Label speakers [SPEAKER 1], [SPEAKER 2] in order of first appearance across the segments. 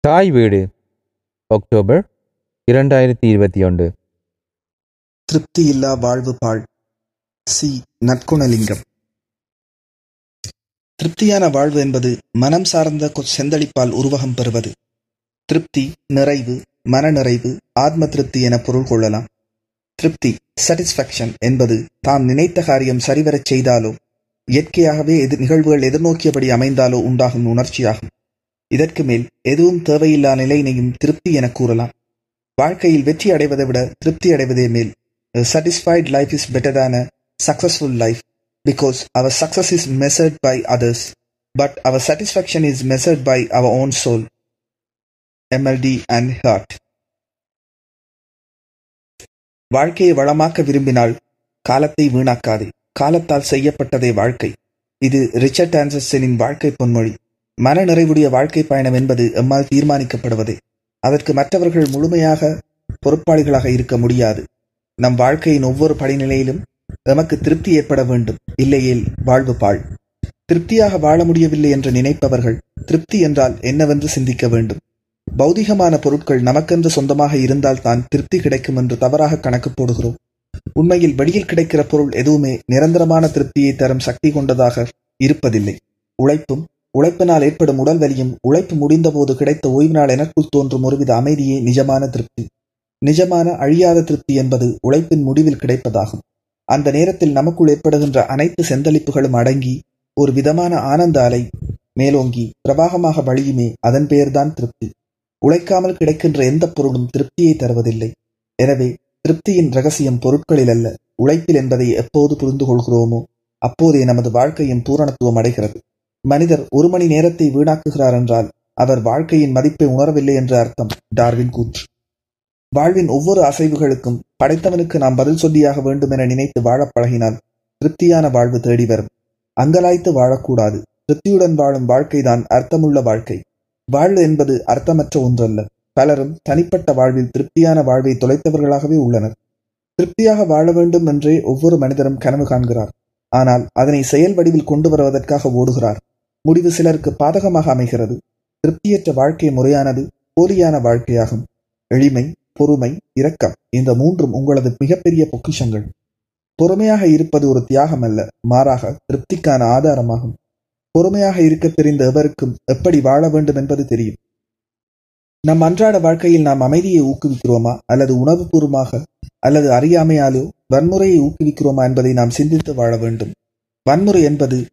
[SPEAKER 1] தாய் வீடு அக்டோபர் இரண்டாயிரத்தி இருபத்தி ஒன்று.
[SPEAKER 2] திருப்தியில்லா வாழ்வு பாழ். சி. நற்குணலிங்கம். திருப்தியான வாழ்வு என்பது மனம் சார்ந்த கொ- செந்தளிப்பால் உருவகம் பெறுவது. திருப்தி நிறைவு மனநிறைவு ஆத்ம திருப்தி என பொருள் கொள்ளலாம். திருப்தி satisfaction என்பது தாம் நினைத்த காரியம் சரிவரச் செய்தாலோ இயற்கையாகவே எதிர் நிகழ்வுகள் எதிர்நோக்கியபடி அமைந்தாலோ உண்டாகும் உணர்ச்சியாகும். இதற்கு மேல் எதுவும் தேவையில்லா நிலையினையும் திருப்தி என கூறலாம் வாழ்க்கையில் வெற்றி அடைவதை விட திருப்தி அடைவதே மேல் சாட்டிஸ்ஃபைட் லைஃப் இஸ் பெட்டர் தான successful life because our success is measured by others but our satisfaction is measured by our own soul MLD and heart வாழ்க்கையை வளமாக்க விரும்பினால் காலத்தை வீணாக்காதே காலத்தால் செய்யப்பட்டதே வாழ்க்கை இது ரிச்சர்ட் ஆன்சர்சனின் வாழ்க்கை பொன்மொழி மன நிறைவுடைய வாழ்க்கை பயணம் என்பது எம்மால் தீர்மானிக்கப்படுவதே. அதற்கு மற்றவர்கள் முழுமையாக பொறுப்பாளிகளாக இருக்க முடியாது. நம் வாழ்க்கையின் ஒவ்வொரு படிநிலையிலும் எமக்கு திருப்தி ஏற்பட வேண்டும். இல்லையேல் வாழ்வு பாழ். திருப்தியாக வாழ முடியவில்லை என்று நினைப்பவர்கள் திருப்தி என்றால் என்னவென்று சிந்திக்க வேண்டும். பௌதிகமான பொருட்கள் நமக்கென்று சொந்தமாக இருந்தால் தான் திருப்தி கிடைக்கும் என்று தவறாக கணக்கு போடுகிறோம். உண்மையில் வெளியில் கிடைக்கிற பொருள் எதுவுமே நிரந்தரமான திருப்தியை தரும் சக்தி கொண்டதாக இருப்பதில்லை. உழைப்பும் உழைப்பினால் ஏற்படும் உடல் வலியும் உழைப்பு முடிந்தபோது கிடைத்த ஓய்வு நாள் எனக்குள் தோன்றும் ஒருவித அமைதியே நிஜமான திருப்தி. நிஜமான அழியாத திருப்தி என்பது உழைப்பின் முடிவில் கிடைப்பதாகும். அந்த நேரத்தில் நமக்குள் ஏற்படுகின்ற அனைத்து செந்தளிப்புகளும் அடங்கி ஒரு விதமான ஆனந்த அலை மேலோங்கி பிரவாகமாக வழியுமே அதன் பெயர்தான் திருப்தி. உழைக்காமல் கிடைக்கின்ற எந்த பொருளும் திருப்தியை தருவதில்லை. எனவே திருப்தியின் ரகசியம் பொருட்களில் அல்ல. உழைப்பில் என்பதை எப்போது புரிந்து கொள்கிறோமோ அப்போதே நமது வாழ்க்கையின் பூரணத்துவம் அடைகிறது. மனிதர் ஒரு மணி நேரத்தை வீணாக்குகிறார் என்றால் அவர் வாழ்க்கையின் மதிப்பை உணரவில்லை என்று அர்த்தம். டார்வின் கூற்று. வாழ்வின் ஒவ்வொரு அசைவுகளுக்கும் படைத்தவனுக்கு நாம் பதில் சொல்லியாக வேண்டும் என நினைத்து வாழப் பழகினால் திருப்தியான வாழ்வு தேடி வரும். அங்கலாய்த்து வாழக்கூடாது. திருப்தியுடன் வாழும் வாழ்க்கைதான் அர்த்தமுள்ள வாழ்க்கை. வாழ்வு என்பது அர்த்தமற்ற ஒன்றல்ல. பலரும் தனிப்பட்ட வாழ்வில் திருப்தியான வாழ்வை தொலைத்தவர்களாகவே உள்ளனர். திருப்தியாக வாழ வேண்டும் என்றே ஒவ்வொரு மனிதரும் கனவு காண்கிறார். ஆனால் அதனை செயல் வடிவில் கொண்டு வருவதற்காக ஓடுகிறார். முடிவு சிலருக்கு பாதகமாக அமைகிறது. திருப்தியற்ற வாழ்க்கை முறையானது போலியான வாழ்க்கையாகும். எளிமை பொறுமை இரக்கம் இந்த மூன்றும் உங்களது மிகப்பெரிய பொக்கிஷங்கள். பொறுமையாக இருப்பது ஒரு தியாகம் அல்ல மாறாக திருப்திக்கான ஆதாரமாகும். பொறுமையாக இருக்க தெரிந்த எவருக்கும் எப்படி வாழ வேண்டும் என்பது தெரியும். நம் அன்றாட வாழ்க்கையில் நாம் அமைதியை ஊக்குவிக்கிறோமா அல்லது உணவுபூர்வமாக அல்லது அறியாமையாலோ வன்முறையை ஊக்குவிக்கிறோமா என்பதை நாம் சிந்தித்து வாழ வேண்டும். வன்முறை என்பது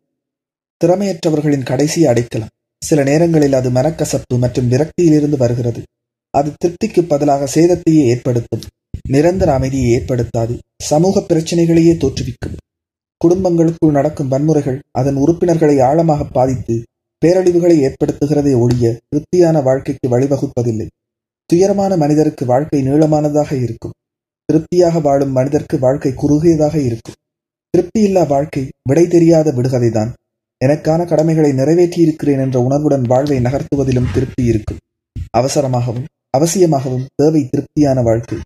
[SPEAKER 2] திறமையற்றவர்களின் கடைசி அடைக்கலம். சில நேரங்களில் அது மனக்கசப்பு மற்றும் விரக்தியிலிருந்து வருகிறது. அது திருப்திக்கு பதிலாக சேதத்தையே ஏற்படுத்தும். நிரந்தர அமைதியை ஏற்படுத்தாது. சமூக பிரச்சனைகளையே தோற்றுவிக்கும். குடும்பங்களுக்குள் நடக்கும் வன்முறைகள் அதன் உறுப்பினர்களை ஆழமாக பாதித்து பேரழிவுகளை ஏற்படுத்துகிறதே ஒழிய திருப்தியான வாழ்க்கைக்கு வழிவகுப்பதில்லை. துயரமான மனிதருக்கு வாழ்க்கை நீளமானதாக இருக்கும். திருப்தியாக வாழும் மனிதருக்கு வாழ்க்கை குறுகியதாக இருக்கும். திருப்தியில்லா வாழ்க்கை விடை தெரியாத விடுகதைதான். எனக்கான கடமைகளை நிறைவேற்றியிருக்கிறேன் என்ற உணர்வுடன் வாழ்வை நகர்த்துவதிலும் திருப்தி இருக்கும். அவசரமாகவும் அவசியமாகவும் தேவை திருப்தியான வாழ்க்கை.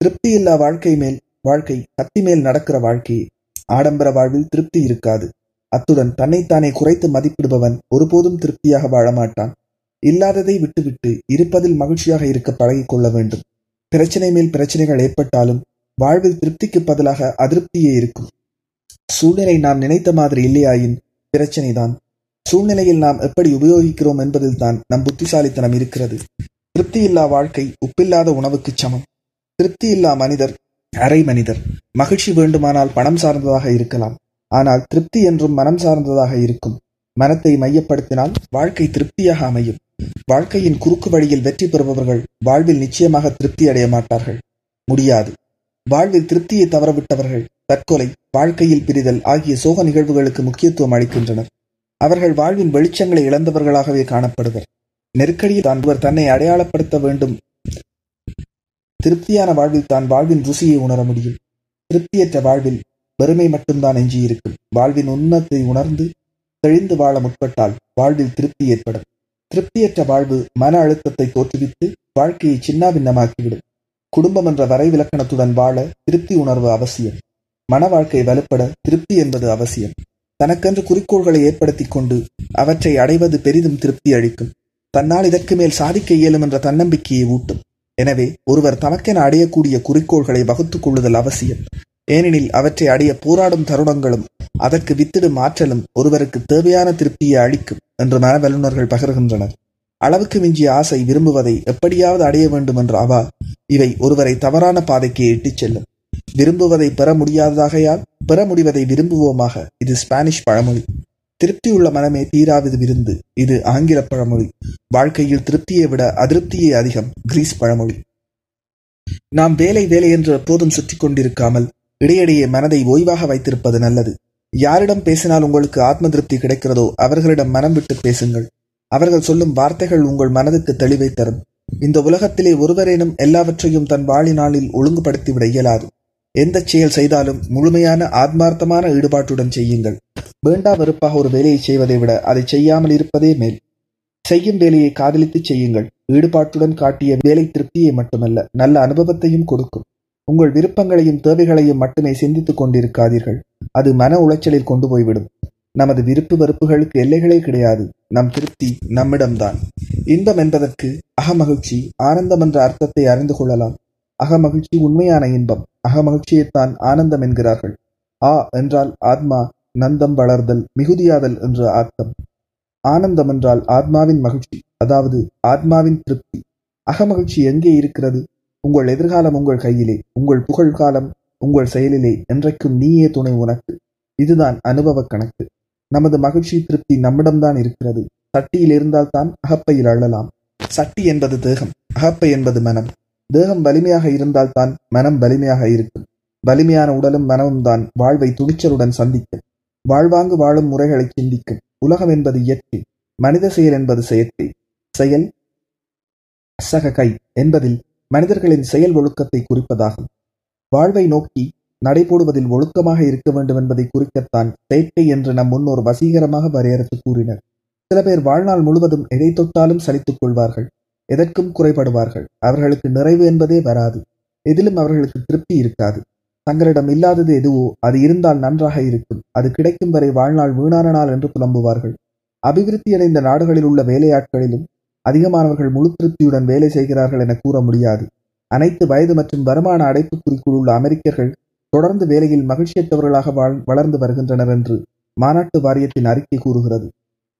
[SPEAKER 2] திருப்தியில்லா வாழ்க்கை மேல் வாழ்க்கை கத்தி மேல் நடக்கிற வாழ்க்கையே ஆடம்பர வாழ்வில் திருப்தி இருக்காது. அத்துடன் தன்னைத்தானே குறைத்து மதிப்பிடுபவன் ஒருபோதும் திருப்தியாக வாழமாட்டான். இல்லாததை விட்டுவிட்டு இருப்பதில் மகிழ்ச்சியாக இருக்க பழகிக் கொள்ள வேண்டும். பிரச்சனை மேல் பிரச்சனைகள் ஏற்பட்டாலும் வாழ்வில் திருப்திக்கு பதிலாக அதிருப்தியே இருக்கும். சூழ்நிலை நாம் நினைத்த மாதிரி இல்லையாயின் பிரச்சனைதான். சூழ்நிலையில் நாம் எப்படி உபயோகிக்கிறோம் என்பதில் தான் நம் புத்திசாலித்தனம் இருக்கிறது. திருப்தியில்லா வாழ்க்கை உப்பில்லாத உணவுக்குச் சமம். திருப்தி இல்லா மனிதர் அரை மனிதர். மகிழ்ச்சி வேண்டுமானால் பணம் சார்ந்ததாக இருக்கலாம். ஆனால் திருப்தி என்றும் மனம் சார்ந்ததாக இருக்கும். மனத்தை மையப்படுத்தினால் வாழ்க்கை திருப்தியாக அமையும். வாழ்க்கையின் குறுக்கு வழியில் வெற்றி பெறுபவர்கள் வாழ்வில் நிச்சயமாக திருப்தி அடைய மாட்டார்கள். முடியாது. வாழ்வில் திருப்தியை தவறவிட்டவர்கள் தற்கொலை வாழ்க்கையில் பிரிதல் ஆகிய சோக நிகழ்வுகளுக்கு முக்கியத்துவம் அளிக்கின்றனர். அவர்கள் வாழ்வின் வெளிச்சங்களை இழந்தவர்களாகவே காணப்படுவர். நெருக்கடியில் தான் ஒருவர் தன்னை அடையாளப்படுத்த வேண்டும். திருப்தியான வாழ்வில் தான் வாழ்வின் ருசியை உணர முடியும். திருப்தியற்ற வாழ்வில் வெறுமை மட்டும்தான் எஞ்சியிருக்கும். வாழ்வின் உன்னத்தை உணர்ந்து தெளிந்து வாழ முற்பட்டால் வாழ்வில் திருப்தி ஏற்படும். திருப்தியற்ற வாழ்வு மன அழுத்தத்தை தோற்றுவித்து வாழ்க்கையை சின்னாபின்னமாக்கிவிடும். குடும்பம் என்ற வரைவிலக்கணத்துடன் வாழ திருப்தி உணர்வு அவசியம். மன வாழ்க்கை வலுப்பட திருப்தி என்பது அவசியம். தனக்கென்று குறிக்கோள்களை ஏற்படுத்திக் கொண்டு அவற்றை அடைவது பெரிதும் திருப்தி அளிக்கும். தன்னால் இதற்கு மேல் சாதிக்க இயலும் என்ற தன்னம்பிக்கையை ஊட்டும். எனவே ஒருவர் தமக்கென அடையக்கூடிய குறிக்கோள்களை வகுத்துக் கொள்ளுதல் அவசியம். ஏனெனில் அவற்றை அடைய போராடும் தருணங்களும் அதற்கு வித்திடும் ஆற்றலும் ஒருவருக்கு தேவையான திருப்தியை அளிக்கும். என்று மன வல்லுநர்கள் பகர்கின்றனர். அளவுக்கு மிஞ்சிய ஆசை விரும்புவதை எப்படியாவது அடைய வேண்டும் என்ற அவா இவை ஒருவரை தவறான பாதைக்கு இட்டுச் செல்லும். விரும்புவதை பெற முடியாததாகையால் பெற முடிவதை விரும்புவோமாக. இது ஸ்பானிஷ் பழமொழி. திருப்தியுள்ள மனமே தீராவது விருந்து. இது ஆங்கில பழமொழி. வாழ்க்கையில் திருப்தியை விட அதிருப்தியே அதிகம் கிரீஸ் பழமொழி. நாம் வேலை வேலை என்று எப்போதும் சுற்றி கொண்டிருக்காமல் இடையிடையே மனதை ஓய்வாக வைத்திருப்பது நல்லது. யாரிடம் பேசினால் உங்களுக்கு ஆத்ம திருப்தி கிடைக்கிறதோ அவர்களிடம் மனம் விட்டு பேசுங்கள். அவர்கள் சொல்லும் வார்த்தைகள் உங்கள் மனதுக்கு தெளிவை தரும். இந்த உலகத்திலே ஒருவரேனும் எல்லாவற்றையும் தன் வாழினாளில் ஒழுங்குபடுத்திவிட இயலாது. எந்த செயல் செய்தாலும் முழுமையான ஆத்மார்த்தமான ஈடுபாட்டுடன் செய்யுங்கள். வேண்டா வெறுப்பாக ஒரு வேலையை செய்வதை விட அதை செய்யாமல் இருப்பதே மேல். செய்யும் வேலையை காதலித்து செய்யுங்கள். ஈடுபாட்டுடன் காட்டிய வேலை திருப்தியை மட்டுமல்ல நல்ல அனுபவத்தையும் கொடுக்கும். உங்கள் விருப்பங்களையும் தேவைகளையும் மட்டுமே சிந்தித்துக் கொண்டிருக்காதீர்கள். அது மன உளைச்சலில் கொண்டு போய்விடும். நமது விருப்பு வெறுப்புகளுக்கு எல்லைகளே கிடையாது. நம் திருப்தி நம்மிடம்தான். இன்பம் என்பதற்கு அகமகிழ்ச்சி ஆனந்தம் என்ற அர்த்தத்தை அறிந்து கொள்ளலாம். அகமகிழ்ச்சி உண்மையான இன்பம். அகமகிழ்ச்சியைத்தான் ஆனந்தம் என்கிறார்கள். ஆ என்றால் ஆத்மா நந்தம் வளர்தல் மிகுதியாதல் என்ற அர்த்தம். ஆனந்தம் என்றால் ஆத்மாவின் மகிழ்ச்சி அதாவது ஆத்மாவின் திருப்தி. அகமகிழ்ச்சி எங்கே இருக்கிறது? உங்கள் எதிர்காலம் உங்கள் கையிலே உங்கள் புகழ்காலம் உங்கள் செயலிலே என்றைக்கும் நீயே துணை உனக்கு. இதுதான் அனுபவ கணக்கு. நமது மகிழ்ச்சி திருப்தி நம்மிடம்தான் இருக்கிறது. சட்டியில் இருந்தால்தான் அகப்பையில் அழலாம் சட்டி என்பது தேகம் அகப்பை என்பது மனம். தேகம் வலிமையாக இருந்தால்தான் மனம் வலிமையாக இருக்கும். வலிமையான உடலும் மனமும் தான் வாழ்வை துணிச்சலுடன் சந்திக்கும். வாழ்வாங்கு வாழும் முறைகளை சிந்திக்கும். உலகம் என்பது இயற்கை மனித செயல் என்பது செயற்கை. செயல் சக கை என்பதில் மனிதர்களின் செயல் ஒழுக்கத்தை குறிப்பதாகும். வாழ்வை நோக்கி நடைபோடுவதில் ஒழுக்கமாக இருக்க வேண்டும் என்பதை குறிக்கத்தான் செயற்கை என்று நம் முன்னோர் வசீகரமாக வரையறுத்து கூறினர். சில பேர் வாழ்நாள் முழுவதும் எதை தொட்டாலும் சலித்துக் கொள்வார்கள். எதற்கும் குறைபடுவார்கள். அவர்களுக்கு நிறைவு என்பதே வராது. எதிலும் அவர்களுக்கு திருப்தி இருக்காது. தங்களிடம் இல்லாதது எதுவோ அது இருந்தால் நன்றாக இருக்கும். அது கிடைக்கும் வரை வாழ்நாள் வீணான நாள் என்று புலம்புவார்கள். அபிவிருத்தியடைந்த நாடுகளில் உள்ள வேலையாட்களிலும் அதிகமானவர்கள் முழு திருப்தியுடன் வேலை செய்கிறார்கள் என கூற முடியாது. அனைத்து வயது மற்றும் வருமான அடைப்புக்குறிக்குள் உள்ள அமெரிக்கர்கள் தொடர்ந்து வேலையில் மகிழ்ச்சியற்றவர்களாக வளர்ந்து வருகின்றனர் என்று மாநாட்டு வாரியத்தின் அறிக்கை கூறுகிறது.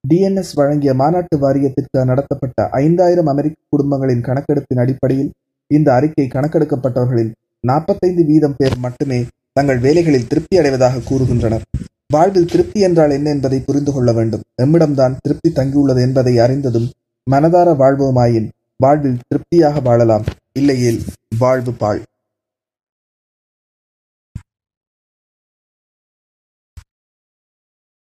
[SPEAKER 2] டிஎன்எஸ் வழங்கிய மாநாட்டு வாரியத்திற்கு நடத்தப்பட்ட ஐந்தாயிரம் அமெரிக்க குடும்பங்களின் கணக்கெடுப்பின் அடிப்படையில் இந்த அறிக்கை கணக்கெடுக்கப்பட்டவர்களில் நாற்பத்தைந்து வீதம் பேர் மட்டுமே தங்கள் வேலைகளில் திருப்தி அடைவதாக கூறுகின்றனர். வாழ்வில் திருப்தி என்றால் என்ன என்பதை புரிந்து கொள்ள வேண்டும். எம்மிடம்தான் திருப்தி தங்கியுள்ளது என்பதை அறிந்ததும் மனதார வாழ்வோமாயின் வாழ்வில் திருப்தியாக வாழலாம். இல்லையேல் வாழ்வு பாழ்.